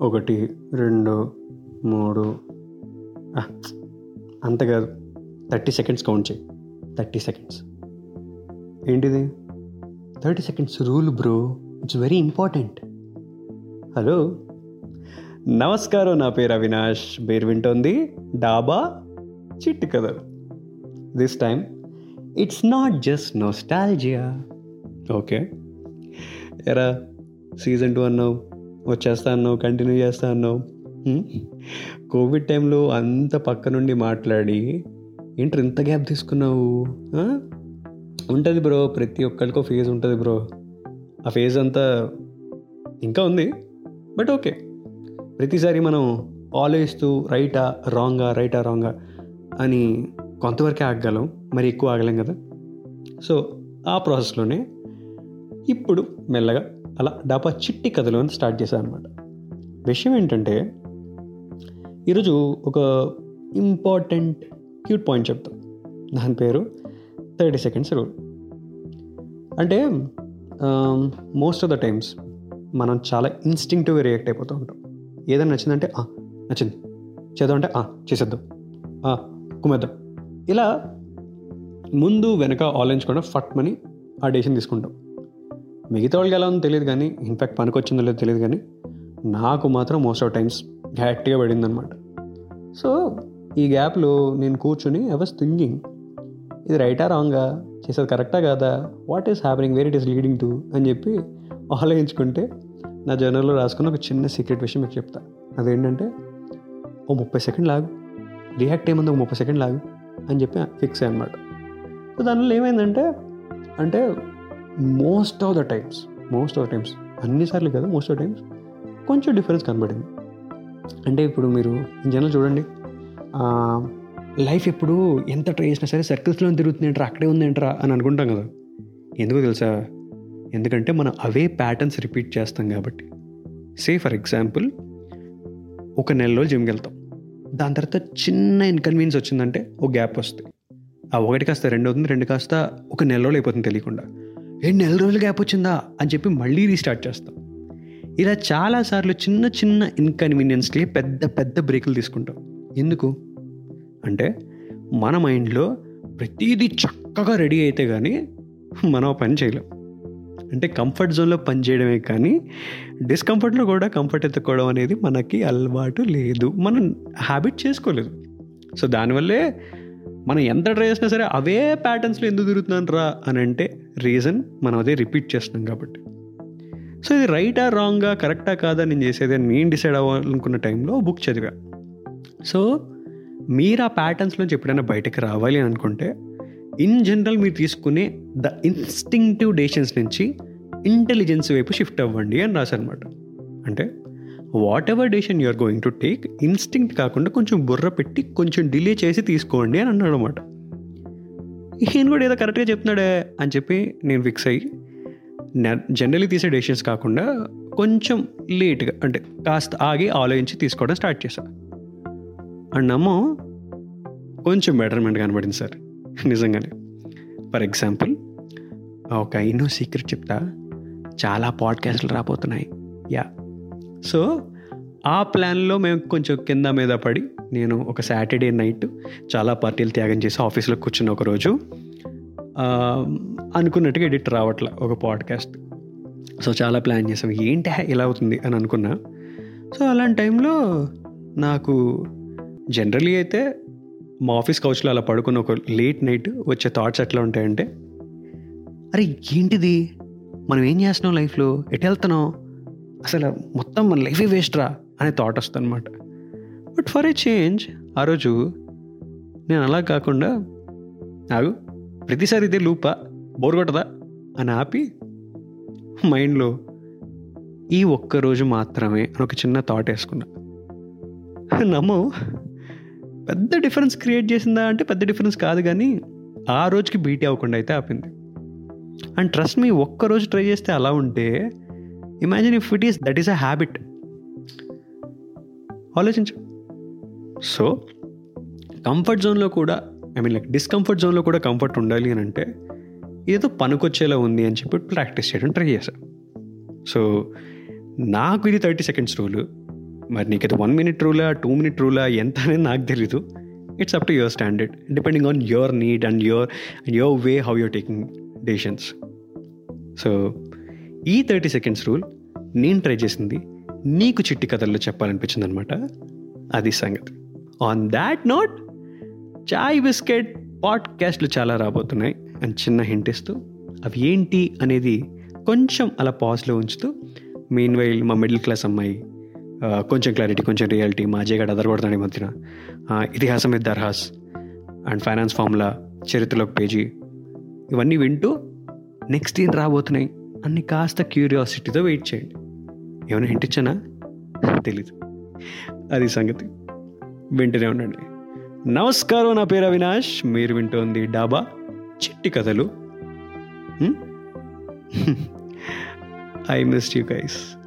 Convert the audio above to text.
ఒకటి రెండు మూడు. ఆ, అంత కాదు. థర్టీ సెకండ్స్ కౌంట్ చేయి. Thirty seconds. ఏంటిది? Thirty seconds rule bro. It's very important. Hello. నమస్కారం నా పేరు అవినాష్. పేరు వింటోంది. డాబా చిట్టు కథలు this time it's not just nostalgia okay era season two అన్నావు. వచ్చేస్తా అన్నావు కంటిన్యూ చేస్తా అన్నావు కోవిడ్ టైంలో అంత పక్క నుండి మాట్లాడి ఏంటి ఇంత గ్యాప్ తీసుకున్నావు? ఉంటుంది బ్రో ప్రతి ఒక్కరికో ఫేజ్ ఉంటుంది బ్రో ఆ ఫేజ్ అంతా ఇంకా ఉంది బట్ ఓకే ప్రతిసారి మనం ఆలోచిస్తూ రైటా రాంగా రైటా రాంగా అని కొంతవరకే ఆగగలం మరి ఎక్కువ ఆగలేం కదా? సో ఆ ప్రాసెస్లోనే ఇప్పుడు మెల్లగా అలా డాబా చిట్టి కథలో స్టార్ట్ చేశాను అనమాట విషయం ఏంటంటే ఈరోజు ఒక ఇంపార్టెంట్ క్యూట్ పాయింట్ చెప్తాం. దాని పేరు థర్టీ సెకండ్స్ రూల్. అంటే మోస్ట్ ఆఫ్ ద టైమ్స్ మనం చాలా ఇన్స్టింక్టివ్గా రియాక్ట్ అయిపోతూ ఉంటాం. ఏదైనా నచ్చిందంటే "ఆ, నచ్చింది. చేద్దాం అంటే "ఆ, చేసేద్దాం. "ఆ, కుమ్మేద్దాం. ఇలా ముందు వెనక ఆలోచించకుండా ఫట్మని ఆ డెసిషన్ తీసుకుంటాం. మిగతా వాళ్ళకి ఎలా ఉందో తెలియదు కానీ ఇన్ఫ్యాక్ట్ పనికొచ్చిందో లేదో తెలియదు కానీ నాకు మాత్రం మోస్ట్ ఆఫ్ టైమ్స్ గట్టిగా పడిందనమాట సో ఈ గ్యాప్లో నేను కూర్చుని ఐ వాస్ థింకింగ్ ఇది రైటా రాంగా చేసేది కరెక్టా కాదా? What is happening where it is leading to అని చెప్పి ఆలోచించుకుంటే నా జర్నల్లో రాసుకున్న ఒక చిన్న సీక్రెట్ విషయం మీకు చెప్తా. అదేంటంటే ఓ ముప్పై సెకండ్ లాగు రియాక్ట్ ఏముంది ఒక ముప్పై సెకండ్ లాగు అని చెప్పి ఫిక్స్ అయ్యి అనమాట సో దానివల్ల ఏమైందంటే అంటే most of the times most of the times అన్నిసార్లు కదా మోస్ట్ ఆఫ్ టైమ్స్ కొంచెం డిఫరెన్స్ కనబడింది. అంటే ఇప్పుడు మీరు జనరల్ చూడండి లైఫ్ ఎప్పుడు ఎంత ట్రై చేసినా సరే సర్కిల్స్లో తిరుగుతుంది ఏంట్రా అక్కడే ఉంది ఏంట్రా అని అనుకుంటాం కదా. ఎందుకు తెలుసా? ఎందుకంటే మనం అవే ప్యాటర్న్స్ రిపీట్ చేస్తాం కాబట్టి. సే ఫర్ ఎగ్జాంపుల్ ఒక నెల రోజులు జిమ్కి వెళ్తాం. దాని తర్వాత చిన్న ఇన్కన్వీనియన్స్ వచ్చిందంటే ఒక గ్యాప్ వస్తుంది ఆ ఒకటి కాస్త రెండు అవుతుంది రెండు కాస్త ఒక నెల రోజులు అయిపోతుంది తెలియకుండా. ఏ నెల రోజులు గ్యాప్ వచ్చిందా అని చెప్పి మళ్ళీ రీస్టార్ట్ చేస్తాం. ఇలా చాలాసార్లు చిన్న చిన్న ఇన్కన్వీనియన్స్కి పెద్ద పెద్ద బ్రేకులు తీసుకుంటాం. ఎందుకు? అంటే మన మైండ్లో ప్రతిదీ చక్కగా రెడీ అయితే కానీ మనం పని చేయలేం. అంటే కంఫర్ట్ జోన్లో పని చేయడమే కానీ డిస్కంఫర్ట్లో కూడా కంఫర్ట్ ఎత్తుకోవడం అనేది మనకి అలవాటు లేదు. మనం హ్యాబిట్ చేసుకోలేదు. సో దానివల్లే మనం ఎంత ట్రై చేసినా సరే అవే ప్యాటర్న్స్లో ఎందుకు తిరుగుతున్నాను రా అని అంటే రీజన్ మనం అదే రిపీట్ చేస్తున్నాం కాబట్టి. సో ఇది రైటా రాంగా కరెక్టా కాదా నేను చేసేది అని నేను డిసైడ్ అవ్వాలనుకున్న టైంలో బుక్ చదివా. సో మీరు ఆ ప్యాటర్న్స్లోంచి ఎప్పుడైనా బయటకు రావాలి అని అనుకుంటే ఇన్ జనరల్ మీరు తీసుకునే ద ఇన్స్టింగ్టివ్ డేషన్స్ నుంచి ఇంటెలిజెన్స్ వైపు షిఫ్ట్ అవ్వండి అని రాశారనమాట అంటే whatever decision you're going to take instinct కాకుండా కొంచెం బుర్ర పెట్టి కొంచెం డిలే చేసి తీసుకోండి అని అన్నాడు అనమాట ఈయన కూడా ఏదో కరెక్ట్గా చెప్తున్నాడే అని చెప్పి నేను ఫిక్స్ అయ్యి జనరలీ తీసే డెసిషన్స్ కాకుండా కొంచెం లేట్గా అంటే కాస్త ఆగి ఆలోచించి తీసుకోవడం స్టార్ట్ చేశా. అన్నమో కొంచెం బెటర్మెంట్ కనబడింది సార్ నిజంగానే. ఫర్ ఎగ్జాంపుల్ ఒక ఎన్నో సీక్రెట్ చెప్తా చాలా పాడ్కాస్ట్లు రాబోతున్నాయి. యా సో ఆ ప్లాన్లో మేము కొంచెం కింద మీద పడి నేను ఒక సాటర్డే నైట్ చాలా పార్టీలు త్యాగం చేసి ఆఫీస్లో కూర్చున్న ఒకరోజు అనుకున్నట్టుగా ఎడిట్ రావట్లే ఒక పాడ్కాస్ట్. సో చాలా ప్లాన్ చేసాం. ఏంటి ఇలా అవుతుంది అని అనుకున్నా. సో అలాంటి టైంలో నాకు జనరలీ అయితే మా ఆఫీస్ కౌచ్లో అలా పడుకున్న ఒక లేట్ నైట్ వచ్చే థాట్స్ ఎట్లా ఉంటాయంటే అరే ఏంటిది? మనం ఏం చేస్తున్నాం లైఫ్లో? ఎటు వెళ్తున్నాం? అసలు మొత్తం మన లైఫే వేస్ట్ రా అనే థాట్ వస్తుంది అనమాట బట్ ఫర్ ఏ చేంజ్ ఆ రోజు నేను అలా కాకుండా ఆగు ప్రతిసారి ఇదే లూపా బోర్ కొట్టదా అని ఆపి మైండ్లో ఈ ఒక్క రోజు మాత్రమే అని ఒక చిన్న థాట్ వేసుకున్నా. నమ్మవు పెద్ద డిఫరెన్స్ క్రియేట్ చేసిందా అంటే పెద్ద డిఫరెన్స్ కాదు కానీ ఆ రోజుకి బీటీ అవ్వకుండా అయితే ఆపింది. అండ్ ట్రస్ట్ మీ ఒక్క రోజు ట్రై చేస్తే అలా ఉంటే imagine if it is that is a habit ఆలోచించు. సో కంఫర్ట్ జోన్లో కూడా ఐ మీన్ లైక్ డిస్కంఫర్ట్ జోన్లో కూడా కంఫర్ట్ ఉండాలి అని అంటే ఏదో పనికొచ్చేలా ఉంది అని చెప్పి ప్రాక్టీస్ చేయడం ట్రై చేశాను సో నాకు ఇది థర్టీ సెకండ్స్ రూలు మరి నీకు ఇది వన్ మినిట్ రూలా టూ మినిట్ రూలా ఎంత అనేది నాకు తెలీదు. It's up to your standard depending on your need and your and your way how you're taking decisions so ఈ థర్టీ సెకండ్స్ రూల్ నేను ట్రై చేసింది నీకు చిట్టి కథల్లో చెప్పాలనిపించింది అనమాట అది సంగతి. On that note Chai Biscuit పాడ్కాస్ట్లు చాలా రాబోతున్నాయి. అండ్ చిన్న హింట్ ఇస్తూ అవి ఏంటి అనేది కొంచెం అలా పాజ్లో ఉంచుతూ మెయిన్ వైల్ మా మిడిల్ క్లాస్ అమ్మాయి కొంచెం క్లారిటీ కొంచెం రియాలిటీ మా అజయ్ గడ అదరగొడతాడు ఈ మధ్యన. ఇతిహాసం విత్ దర్హాస్ అండ్ ఫైనాన్స్ ఫార్ములా చరిత్రలో పేజీ ఇవన్నీ వింటూ నెక్స్ట్ ఏం రాబోతున్నాయి? అన్ని కాస్త క్యూరియాసిటీతో వెయిట్ చేయండి. ఏమైనా హింట్ ఇచ్చానా? తెలీదు. అది సంగతి. వింటూనే ఉండండి. నమస్కారం నా పేరు అవినాష్. మీరు వింటోంది డాబా చిట్టి కథలు. I miss you guys